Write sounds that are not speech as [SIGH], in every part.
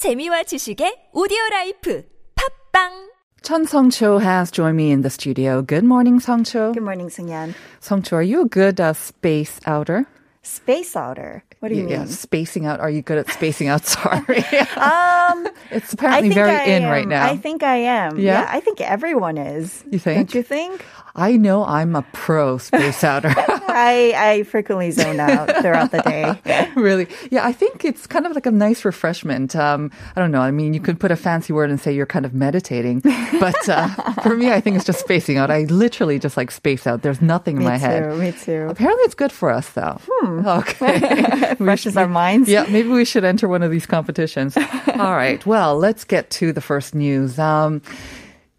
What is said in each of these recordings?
재미와 지식의 오디오 라이프 팝빵 Chun Song-cho has joined me in the studio. Good morning, Song-cho. Good morning, Sungyan. Song-cho, are you a good uh, space outer? Space outer. What do you mean? yeah, mean? spacing out. Are you good at spacing out? [LAUGHS] Sorry. [LAUGHS] Um, it's apparently very I in am. right now. I think I am. Yeah? I think everyone is. You think? Don't you think? I know I'm a pro space outer. [LAUGHS] I I frequently zone out throughout the day. really? Yeah, I think it's kind of like a nice refreshment. Um, I don't know. I mean, you could put a fancy word and say you're kind of meditating, but uh, for me, I think it's just spacing out. I literally just like space out. There's nothing in Me my head. Me too. Apparently, it's good for us, though. Okay. [LAUGHS] Should- our minds. Yeah, maybe we should enter one of these competitions. [LAUGHS] All right. Well, let's get to the first news. Um,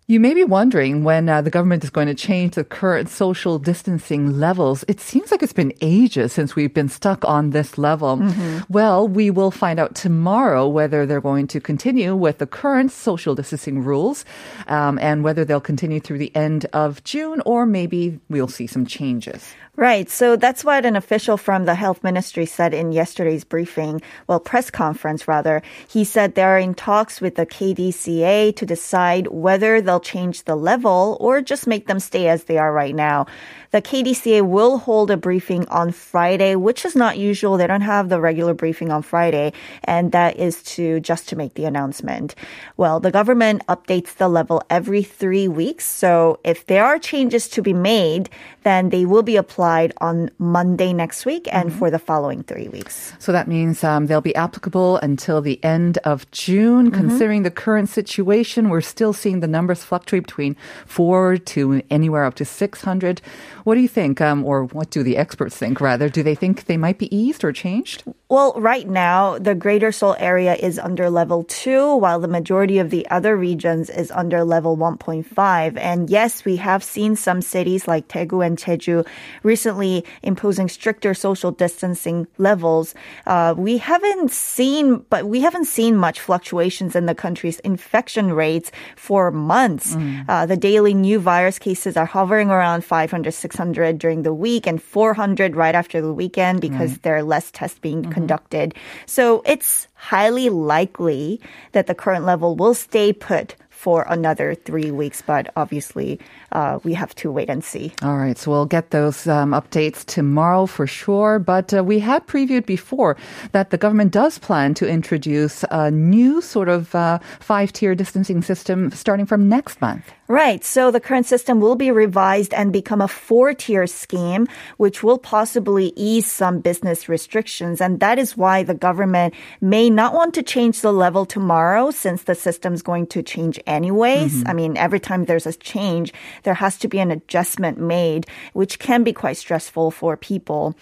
you may be wondering when uh, the government is going to change the current social distancing levels. It seems like it's been ages since we've been stuck on this level. Well, we will find out tomorrow whether they're going to continue with the current social distancing rules um, and whether they'll continue through the end of June or maybe we'll see some changes. Right. So that's what an official from the health ministry said in yesterday's briefing, well, press conference rather. He said they're in talks with the KDCA to decide whether they'll change the level or just make them stay as they are right now. The KDCA will hold a briefing on Friday, which is not usual. They don't have the regular briefing on Friday, and that is to just to make the announcement. Well, the government updates the level every three weeks. So if there are changes to be made, then they will be applied on Monday next week and for the following three weeks. So that means um, they'll be applicable until the end of June. Considering the current situation, we're still seeing the numbers fluctuate between four to anywhere up to 600. What do you think, um, or what do the experts think, rather? Do they think they might be eased or changed? Well, right now, the Greater Seoul area is under level two, while the majority of the other regions is under level 1.5. And yes, we have seen some cities like Daegu and Jeju recently imposing stricter social distancing levels. Uh, we haven't seen, but we haven't seen much fluctuations in the country's infection rates for months. Uh, the daily new virus cases are hovering around 500, 600 during the week and 400 right after the weekend because mm. there are less tests being mm-hmm. conducted. So it's highly likely that the current level will stay put for another three weeks, but obviously uh, we have to wait and see. All right, so we'll get those um, updates tomorrow for sure. But uh, we had previewed before that the government does plan to introduce a new sort of uh, five tier distancing system starting from next month. Right. So the current system will be revised and become a four tier scheme, which will possibly ease some business restrictions. And that is why the government may not want to change the level tomorrow since the system's going to change anyways. I mean, every time there's a change, there has to be an adjustment made, which can be quite stressful for people.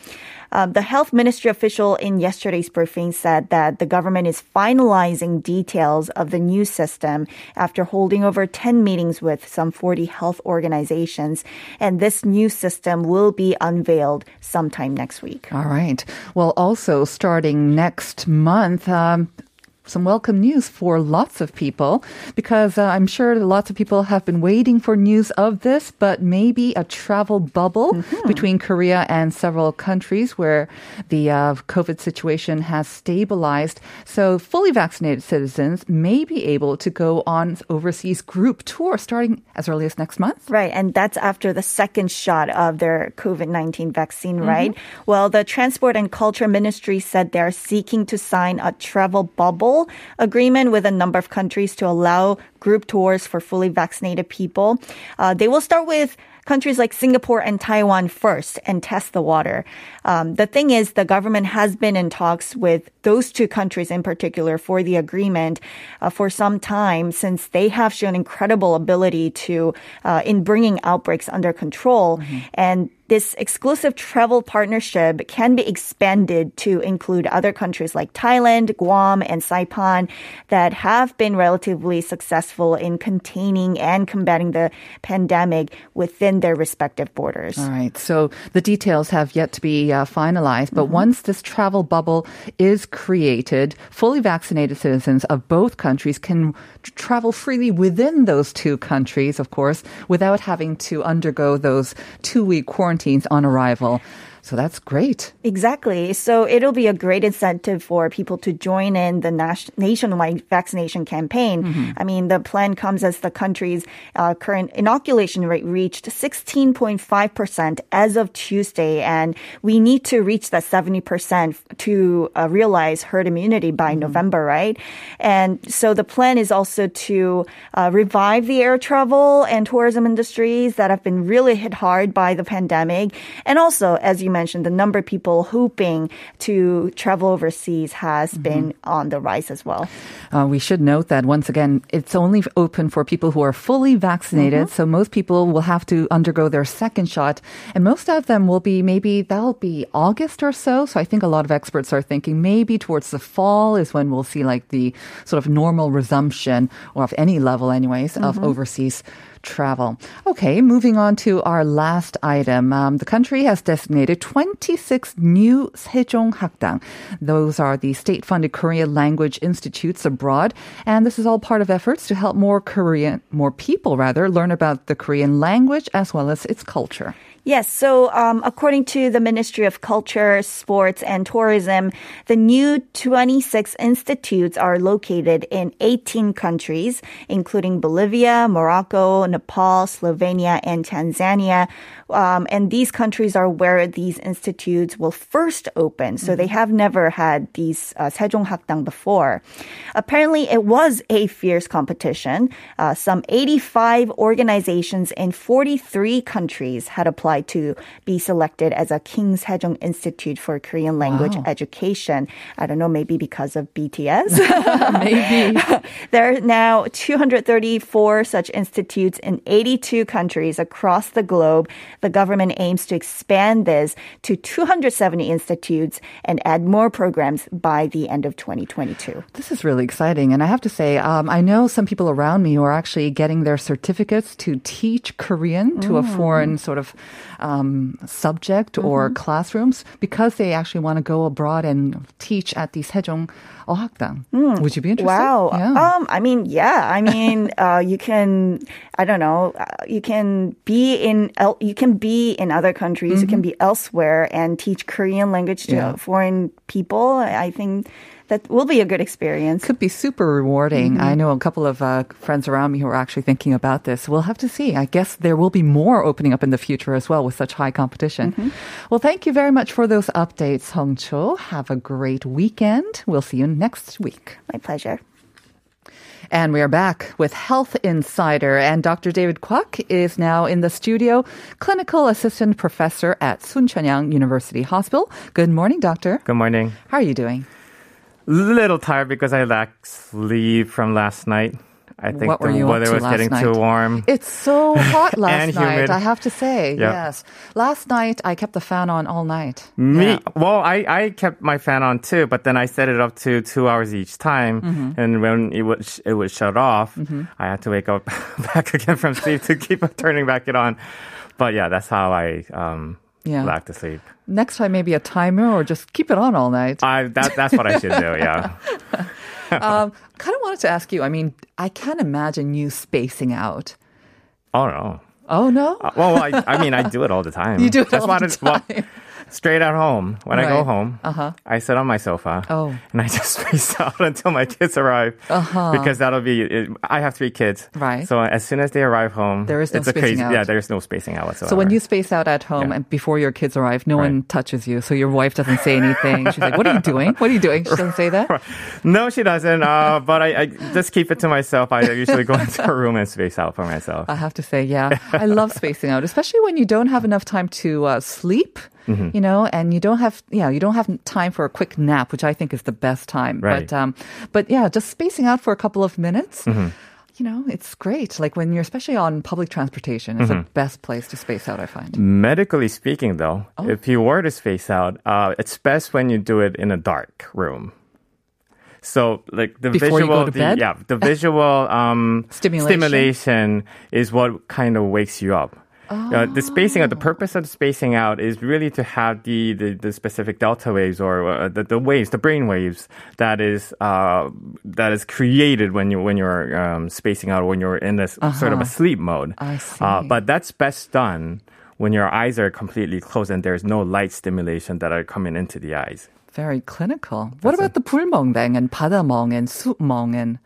Um, the health ministry official in yesterday's briefing said that the government is finalizing details of the new system after holding over 10 meetings with some 40 health organizations. And this new system will be unveiled sometime next week. All right. Well, also starting next month, um, some welcome news for lots of people because uh, I'm sure lots of people have been waiting for news of this, but maybe a travel bubble between Korea and several countries where the uh, COVID situation has stabilized. So fully vaccinated citizens may be able to go on overseas group tour starting as early as next month. Right, and that's after the second shot of their COVID 19 vaccine, right? Well, the Transport and Culture Ministry said they're seeking to sign a travel bubble agreement with a number of countries to allow group tours for fully vaccinated people. Uh, they will start with countries like Singapore and Taiwan first and test the water. Um, the thing is, the government has been in talks with those two countries in particular for the agreement uh, for some time since they have shown incredible ability to uh, in bringing outbreaks under control and this exclusive travel partnership can be expanded to include other countries like Thailand, Guam, and Saipan that have been relatively successful in containing and combating the pandemic within their respective borders. All right. So the details have yet to be uh, finalized, but once this travel bubble is created, fully vaccinated citizens of both countries can travel freely within those two countries, of course, without having to undergo those two week quarantines on arrival. So that's great. Exactly. So it'll be a great incentive for people to join in the nas- nationwide vaccination campaign. Mm-hmm. I mean, the plan comes as the country's uh, current inoculation rate reached 16.5% as of Tuesday. And we need to reach that 70% to uh, realize herd immunity by Mm-hmm. November, right? And so the plan is also to uh, revive the air travel and tourism industries that have been really hit hard by the pandemic. And also, as you mentioned, the number of people hoping to travel overseas has Mm-hmm. been on the rise as well. Uh, we should note that once again, it's only open for people who are fully vaccinated. Mm-hmm. So most people will have to undergo their second shot. And most of them will be maybe that'll be August or so. So I think a lot of experts are thinking maybe towards the fall is when we'll see like the sort of normal resumption or of any level anyways of overseas travel. Okay, moving on to our last item. Um, the country has designated 26 new Sejong Hakdang. Those are the state-funded Korean language institutes abroad, and this is all part of efforts to help more Korean, more people rather, learn about the Korean language as well as its culture. Yes. So, um, according to the Ministry of Culture, Sports, and Tourism, the new 26 institutes are located in 18 countries, including Bolivia, Morocco, Nepal, Slovenia, and Tanzania. Um, and these countries are where these institutes will first open. So they have never had these uh, Sejong Hakdang before. Apparently, it was a fierce competition. Uh, some 85 organizations in 43 countries had applied to be selected as a King Sejong Institute for Korean Language Wow. Education. I don't know, maybe because of BTS. [LAUGHS] Maybe. [LAUGHS] There are now 234 such institutes in 82 countries across the globe. The government aims to expand this to 270 institutes and add more programs by the end of 2022. This is really exciting. And I have to say, um, I know some people around me who are actually getting their certificates to teach Korean to a foreign sort of um, subject or classrooms because they actually want to go abroad and teach at the Sejong Hakdang. Would you be interested? Wow. Yeah. Um, I mean, yeah. I [LAUGHS] mean, uh, you can, I don't know, uh, you can be in, el- you can be in other countries, you can be elsewhere and teach Korean language to Yeah. foreign people. I think that will be a good experience. could be super rewarding. I know a couple of uh, friends around me who are actually thinking about this. We'll have to see. I guess there will be more opening up in the future as well with such high competition. Well, thank you very much for those updates, Hong Cho. Have a great weekend. We'll see you next week. My pleasure. And we are back with Health Insider. And Dr. David Kwok is now in the studio, clinical assistant professor at Soonchunhyang University Hospital. Good morning, doctor. Good morning. How are you doing? Little tired because I lacked sleep from last night. I think what the weather was getting night? too warm. It's so hot [LAUGHS] last And night. I have to say. Yeah. Yes. Last night, I kept the fan on all night. Me, Yeah. well, I, I kept my fan on too, but then I set it up to two hours each time, Mm-hmm. and when it would sh- it would shut off, I had to wake up [LAUGHS] back again from sleep to keep [LAUGHS] turning back it on. But yeah, that's how I um Yeah. lacked the sleep. Next time, maybe a timer or just keep it on all night. I that that's what I should do. Yeah. [LAUGHS] Um, kind of wanted to ask you, I mean, I can't imagine you spacing out. Oh no. Oh, no? Uh, Well, I, I mean, I do it all the time. [LAUGHS] You do it That's all the it's- well, time. Straight at home. When I go home, Uh-huh. I sit on my sofa. Oh. And I [LAUGHS] just space out until my kids arrive. Uh-huh. Because that'll be, it, I have three kids. Right. So as soon as they arrive home, There is no it's a spacing crazy, out. Yeah, there's no spacing out whatsoever. So when you space out at home Yeah. and before your kids arrive, no Right. one touches you. So your wife doesn't say anything. She's like, "What are you doing? What are you doing?" She doesn't say that. no, she doesn't. Uh, but I, I just keep it to myself. I usually go [LAUGHS] into a room and space out for myself. I have to say, yeah, I love spacing out, especially when you don't have enough time to uh, sleep. Mm-hmm. You know, and you don't have, yeah, you don't have time for a quick nap, which I think is the best time. Right. But, um, but yeah, just spacing out for a couple of minutes. Mm-hmm. You know, it's great. Like when you're, especially on public transportation, it's Mm-hmm. the best place to space out. I find. Medically speaking, though, Oh. if you were to space out, uh, it's best when you do it in a dark room. So, like the Before visual, the- yeah, the visual um, [LAUGHS] Stimulation? stimulation is what kind of wakes you up. Oh. The spacing out, the purpose of spacing out is really to have the, the, the specific delta waves or uh, the, the waves, the brain waves that is uh, that is created when you when you're um, spacing out, when you're in this uh-huh. sort of a uh-huh. sleep mode. I uh, see. Uh, but that's best done when your eyes are completely closed and there's no light stimulation that are coming into the eyes. Very clinical. That's what about the pulmong then and padamong and supmong and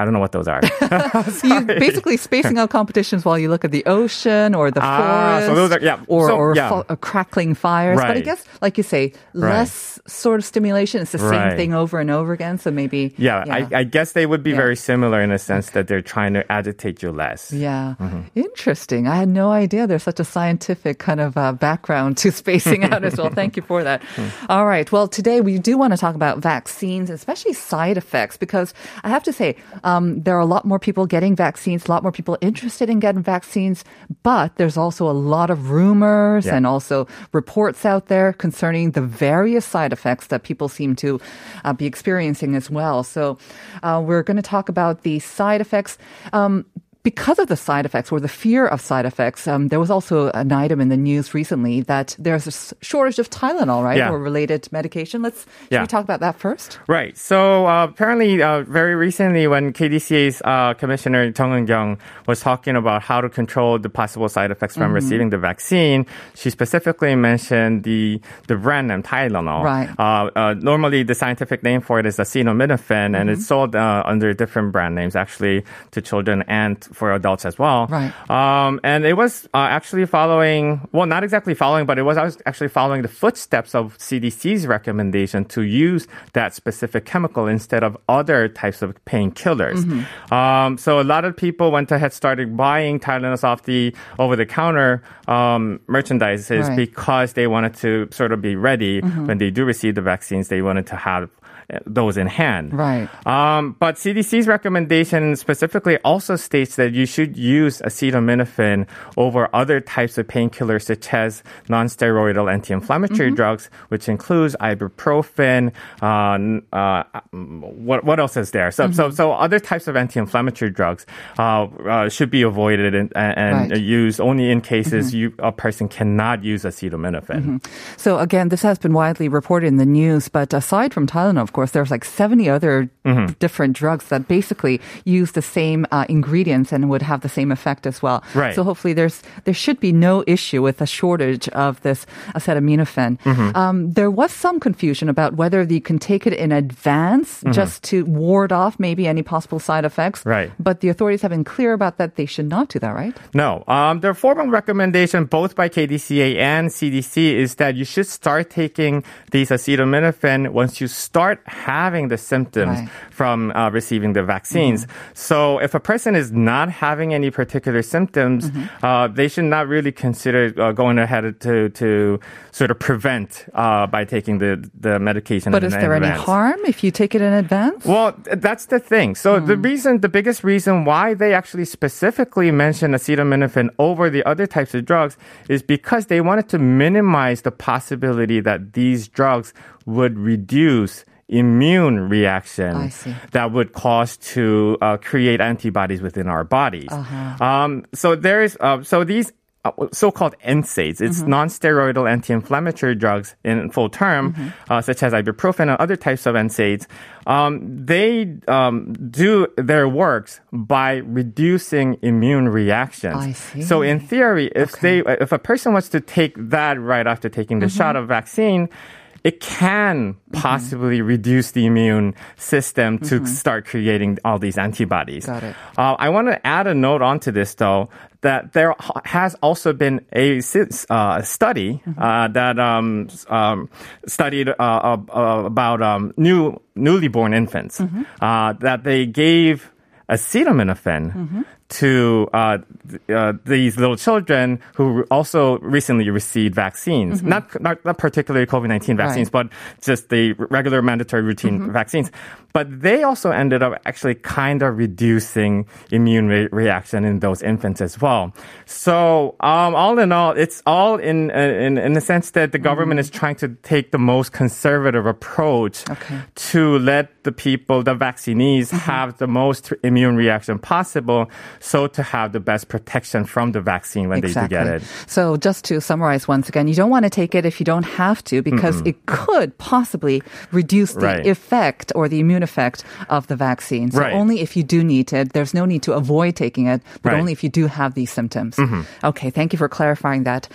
I don't know what those are. [LAUGHS] you [LAUGHS] basically spacing out competitions while you look at the ocean or the Ah, forest so those are- yeah. or, So, or yeah. fo- uh, crackling fires. But I guess, like you say, less sort of stimulation. It's the same Right. thing over and over again. So maybe. yeah, I, I guess they would be Yeah. very similar in a sense that they're trying to agitate you less. Yeah. Mm-hmm. Interesting. I had no idea there's such a scientific kind of uh, background to [LAUGHS] spacing out as well. Thank you for that. Hmm. All right. Well, today we do want to talk about vaccines, especially side effects, because I have to say, um, there are a lot more people getting vaccines, a lot more people interested in getting vaccines, but there's also a lot of rumors Yeah. and also reports out there concerning the various side effects that people seem to uh, be experiencing as well. So uh, we're going to talk about the side effects. Um, because of the side effects or the fear of side effects, um, there was also an item in the news recently that there's a shortage of Tylenol, right, Yeah. or related medication. Let's should Yeah. we talk about that first? Right. So uh, apparently, uh, very recently, when KDCA's uh, Commissioner Jung Eun-kyung was talking about how to control the possible side effects from receiving the vaccine, she specifically mentioned the the brand name Tylenol. Right. Uh, uh, normally, the scientific name for it is acetaminophen, and it's sold uh, under different brand names, actually, to children and for adults as well. Right. Um, and it was uh, actually following, well, not exactly following, but it was actually following the footsteps of CDC's recommendation to use that specific chemical instead of other types of painkillers. Um, so a lot of people went ahead, started buying Tylenol off the over-the-counter um, merchandise Right. because they wanted to sort of be ready when they do receive the vaccines. They wanted to have those in hand. Right. Um, but CDC's recommendation specifically also states that you should use acetaminophen over other types of painkillers such as non-steroidal anti-inflammatory drugs, which includes ibuprofen. Uh, uh, what what else is there? So so so other types of anti-inflammatory drugs uh, uh, should be avoided and, and Right. used only in cases you a person cannot use acetaminophen. So again, this has been widely reported in the news, but aside from Tylenol, of course, there's like 70 other Mm-hmm. different drugs that basically use the same uh, ingredients and would have the same effect as well. Right. So hopefully there's, there should be no issue with a shortage of this acetaminophen. Mm-hmm. Um, there was some confusion about whether you can take it in advance just to ward off maybe any possible side effects. Mm-hmm. Right. But the authorities have been clear about that they should not do that, right? No. Um, the formal recommendation, both by KDCA and CDC, is that you should start taking these acetaminophen once you start having the symptoms Right. from uh, receiving the vaccines. So if a person is not having any particular symptoms, uh, they should not really consider uh, going ahead to to sort of prevent uh, by taking the the medication. But is there any harm if you take it in advance? Well, that's the thing. So the reason, the biggest reason why they actually specifically mention acetaminophen over the other types of drugs is because they wanted to minimize the possibility that these drugs would reduce immune reaction that would cause to uh, create antibodies within our bodies. Um, so there is, uh, so these uh, so-called NSAIDs. It's non-steroidal anti-inflammatory drugs in full term, uh, such as ibuprofen and other types of NSAIDs. Um, they um, do their works by reducing immune reactions. I see. So in theory, if they, if a person wants to take that right after taking the shot of vaccine, it can Mm-hmm. possibly reduce the immune system to start creating all these antibodies. Got it. Uh, I want to add a note onto this though that there has also been a uh, study Mm-hmm. uh, that um, um, studied uh, uh, uh, about um, new newly born infants Mm-hmm. uh, that they gave acetaminophen Mm-hmm. To uh, th- uh, these little children who also recently received vaccines, not, not not particularly COVID nineteen vaccines, Mm-hmm. Right. Mm-hmm. but just the regular mandatory routine vaccines. But they also ended up actually kind of reducing immune re- reaction in those infants as well. So um, all in all, it's all in in in the sense that the government is trying to take the most conservative approach Okay. to let the people, the vaccinees, Mm-hmm. have the most immune reaction possible, so to have the best protection from the vaccine when they do get it. So just to summarize once again, you don't want to take it if you don't have to because it could possibly reduce the Right. effect or the immune effect of the vaccine. So Right. only if you do need it. There's no need to avoid taking it, but Right. Mm-hmm. only if you do have these symptoms. Okay, thank you for clarifying that.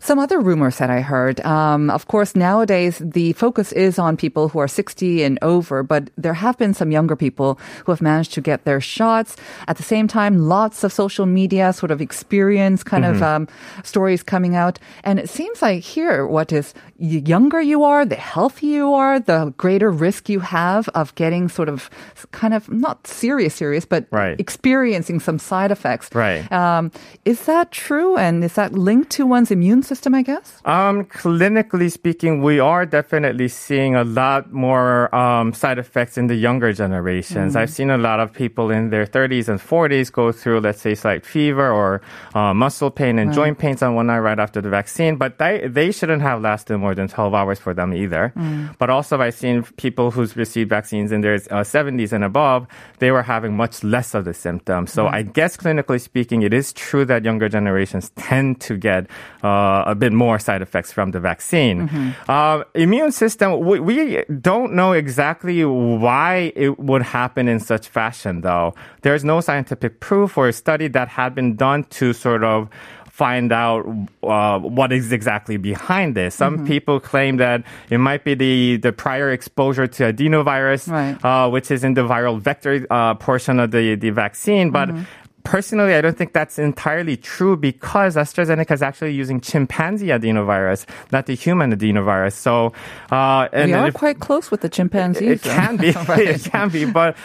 Some other rumors that I heard. Um, of course, nowadays the focus is on people who are 60 and over, but there have been some younger people who have managed to get their shots. At the same time, lots of social media sort of experience kind of um, stories coming out. And it seems like here, what is the younger you are, the healthier you are, the greater risk you have of getting sort of kind of not serious, serious, but Right. experiencing some side effects. Right. Um, is that true? And is that linked to one's immune system, I guess? Um, clinically speaking, we are definitely seeing a lot more um, side effects in the younger generations. I've seen a lot of people in their 30s and 40s go through, let's say, slight fever or uh, muscle pain and joint pains on one eye right after the vaccine. But they, they shouldn't have lasted more than 12 hours for them either. But also, I've seen people who's received vaccines in their uh, 70s and above, they were having much less of the symptoms. So I guess clinically speaking, it is true that younger generations tend to get uh, a bit more side effects from the vaccine. Uh, immune system, we, we don't know exactly why it would happen in such fashion, though. There's no scientific proof or study that had been done to sort of find out uh, what is exactly behind this. Some people claim that it might be the, the prior exposure to adenovirus, Right. uh, which is in the viral vector uh, portion of the, the vaccine. But personally, I don't think that's entirely true because AstraZeneca is actually using chimpanzee adenovirus, not the human adenovirus. So, uh, and we are if- quite close with the chimpanzees. it can be. [LAUGHS] it can be, but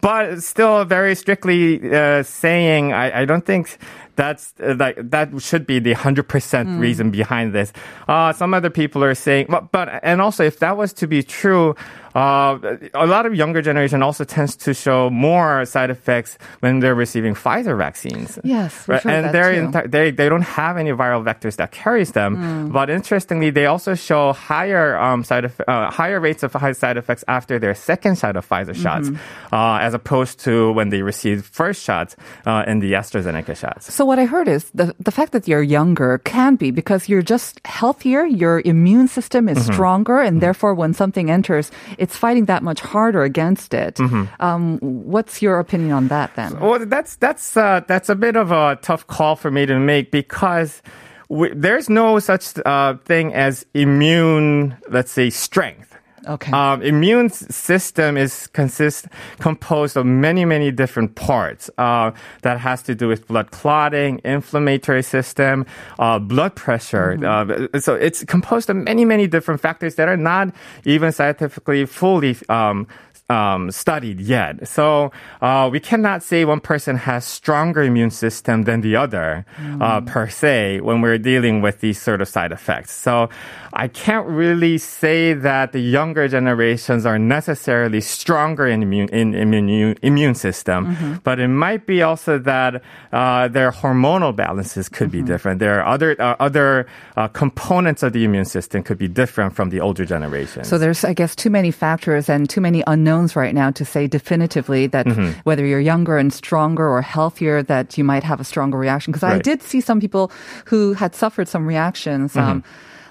but still very strictly uh, saying I, I don't think that's uh, like that should be the 100% reason behind this. Uh, some other people are saying but, but and also if that was to be true uh, a lot of younger generation also tends to show more side effects when they're receiving Pfizer vaccines. Yes, Right, and they're too. enti- they they don't have any viral vectors that carries them. Mm. But interestingly, they also show higher um, side eff- uh, higher rates of high side effects after their second shot of Pfizer shots, Mm-hmm. uh, as opposed to when they received first shots uh, in the AstraZeneca shots. So what I heard is the the fact that you're younger can be because you're just healthier, your immune system is Mm-hmm. stronger, and therefore when something enters, it's fighting that much harder against it. Mm-hmm. Um, what's your opinion on that then? Well, that's that's uh, that's a bit of a tough call for me to make because we, there's no such uh, thing as immune, let's say, strength. Okay. Um, immune system is consist composed of many many different parts uh, that has to do with blood clotting, inflammatory system, uh, blood pressure. Uh, so it's composed of many many different factors that are not even scientifically fully. Um, um, studied yet. So uh, we cannot say one person has stronger immune system than the other uh, per se when we're dealing with these sort of side effects. So I can't really say that the younger generations are necessarily stronger in immune in immune immune system, but it might be also that uh, their hormonal balances could be different. There are other uh, other uh, components of the immune system could be different from the older generations. So there's, I guess, too many factors and too many unknowns right now to say definitively that Mm-hmm. whether you're younger and stronger or healthier, that you might have a stronger reaction. Because I did see some people who had suffered some reactions. Mm-hmm. Um,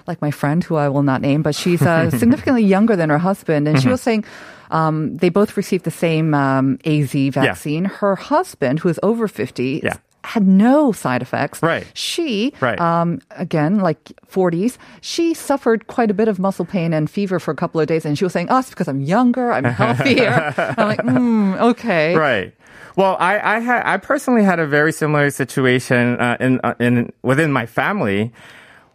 like my friend, who I will not name, but she's uh, [LAUGHS] significantly younger than her husband, and she Mm-hmm. was saying um, they both received the same um, AZ vaccine. Her husband, who is over fifty, Yeah. Had no side effects. Right. She, Right. um, again, like 40s, she suffered quite a bit of muscle pain and fever for a couple of days. And she was saying, oh, it's because I'm younger, I'm [LAUGHS] healthier. I'm like, mm, okay. Right. Well, I I had I personally had a very similar situation uh, in uh, in within my family.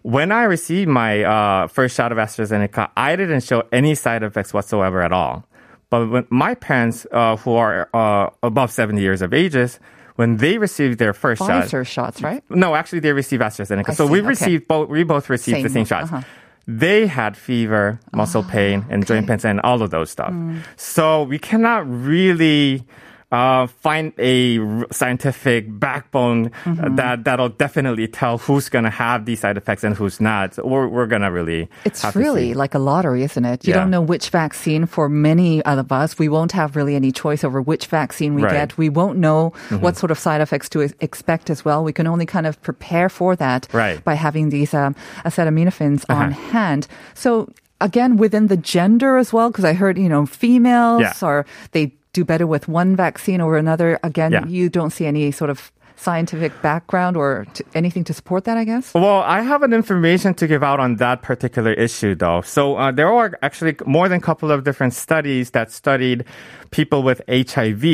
When I received my uh, first shot of AstraZeneca, I didn't show any side effects whatsoever at all. But my parents, uh, who are uh, above 70 years of ages, when they received their first shot, Pfizer shots, right? no, actually they received AstraZeneca. I so see, we okay. received both. We both received the Same, same shots. uh-huh. They had fever, muscle pain, and joint pains, and all of those stuff. So we cannot really uh, find a scientific backbone Mm-hmm. that that'll definitely tell who's gonna have these side effects and who's not. We're we're gonna really. It's have to really like a lottery, isn't it? You Yeah. don't know which vaccine for many of us. We won't have really any choice over which vaccine we Right. Mm-hmm. get. We won't know what sort of side effects to expect as well. We can only kind of prepare for that Right. by having these um, acetaminophen on Uh-huh. hand. So again, within the gender as well, because I heard, you know, females Yeah. or they do better with one vaccine over another. Again, Yeah. you don't see any sort of scientific background or t- anything to support that, I guess? Well, I have an information to give out on that particular issue, though. So uh, there are actually more than a couple of different studies that studied people with HIV.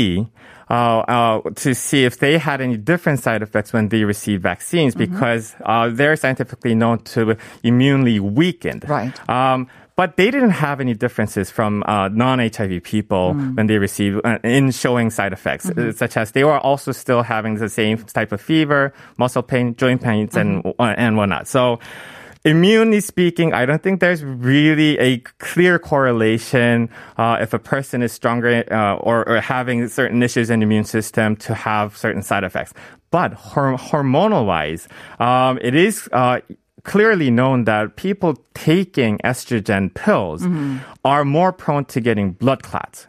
Uh, uh, to see if they had any different side effects when they received vaccines because uh, they're scientifically known to immunely weakened. Right. Um, but they didn't have any differences from uh, non-HIV people Mm. when they received uh, in showing side effects, Mm-hmm. uh, such as they were also still having the same type of fever, muscle pain, joint pains, and Mm-hmm. uh, and whatnot. So. Immunely speaking, I don't think there's really a clear correlation uh, if a person is stronger uh, or, or having certain issues in the immune system to have certain side effects. But hor- hormonal wise, um, it is uh, clearly known that people taking estrogen pills Mm-hmm. are more prone to getting blood clots.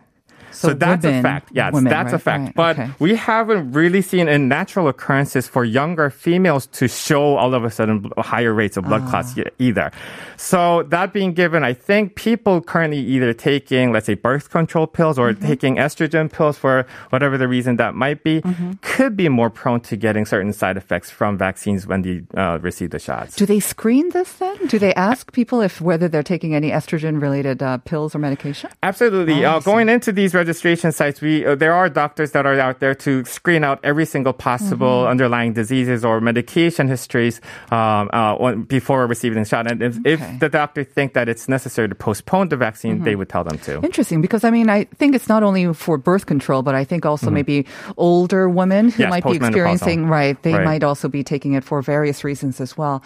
So, So that's women- a fact. Yes, women, that's a fact. right, but okay. we haven't really seen in natural occurrences for younger females to show all of a sudden higher rates of blood Ah. clots either. So that being given, I think people currently either taking, let's say, birth control pills or Mm-hmm. taking estrogen pills for whatever the reason that might be, Mm-hmm. could be more prone to getting certain side effects from vaccines when they uh, receive the shots. Do they screen this then? Do they ask people if whether they're taking any estrogen related uh, pills or medication? Absolutely. Oh, uh, going into these registration sites, we uh, there are doctors that are out there to screen out every single possible Mm-hmm. underlying diseases or medication histories um, uh, before receiving the shot. And if, Okay. if the doctor think that it's necessary to postpone the vaccine, Mm-hmm. they would tell them to. Interesting, because I mean, I think it's not only for birth control, but I think also maybe older women who Yes, might be experiencing, right, they Right. Mm-hmm. might also be taking it for various reasons as well.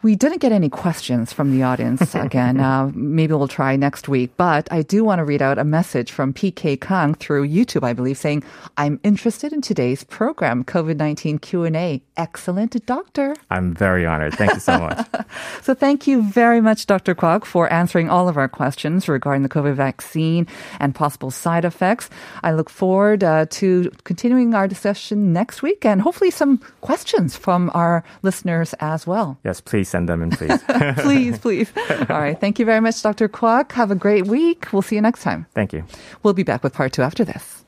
We didn't get any questions from the audience [LAUGHS] again. Uh, maybe we'll try next week. But I do want to read out a message from PK Kang through YouTube, I believe, saying, I'm interested in today's program, COVID-19 Q&A. Excellent, doctor. I'm very honored. Thank you so [LAUGHS] much. So thank you very much, Dr. Kwok, for answering all of our questions regarding the COVID vaccine and possible side effects. I look forward uh, to continuing our discussion next week and hopefully some questions from our listeners as well. yes, please send them in, please. [LAUGHS] please, please. All right. Thank you very much, Dr. Kwok. Have a great week. We'll see you next time. Thank you. We'll be back with part two after this.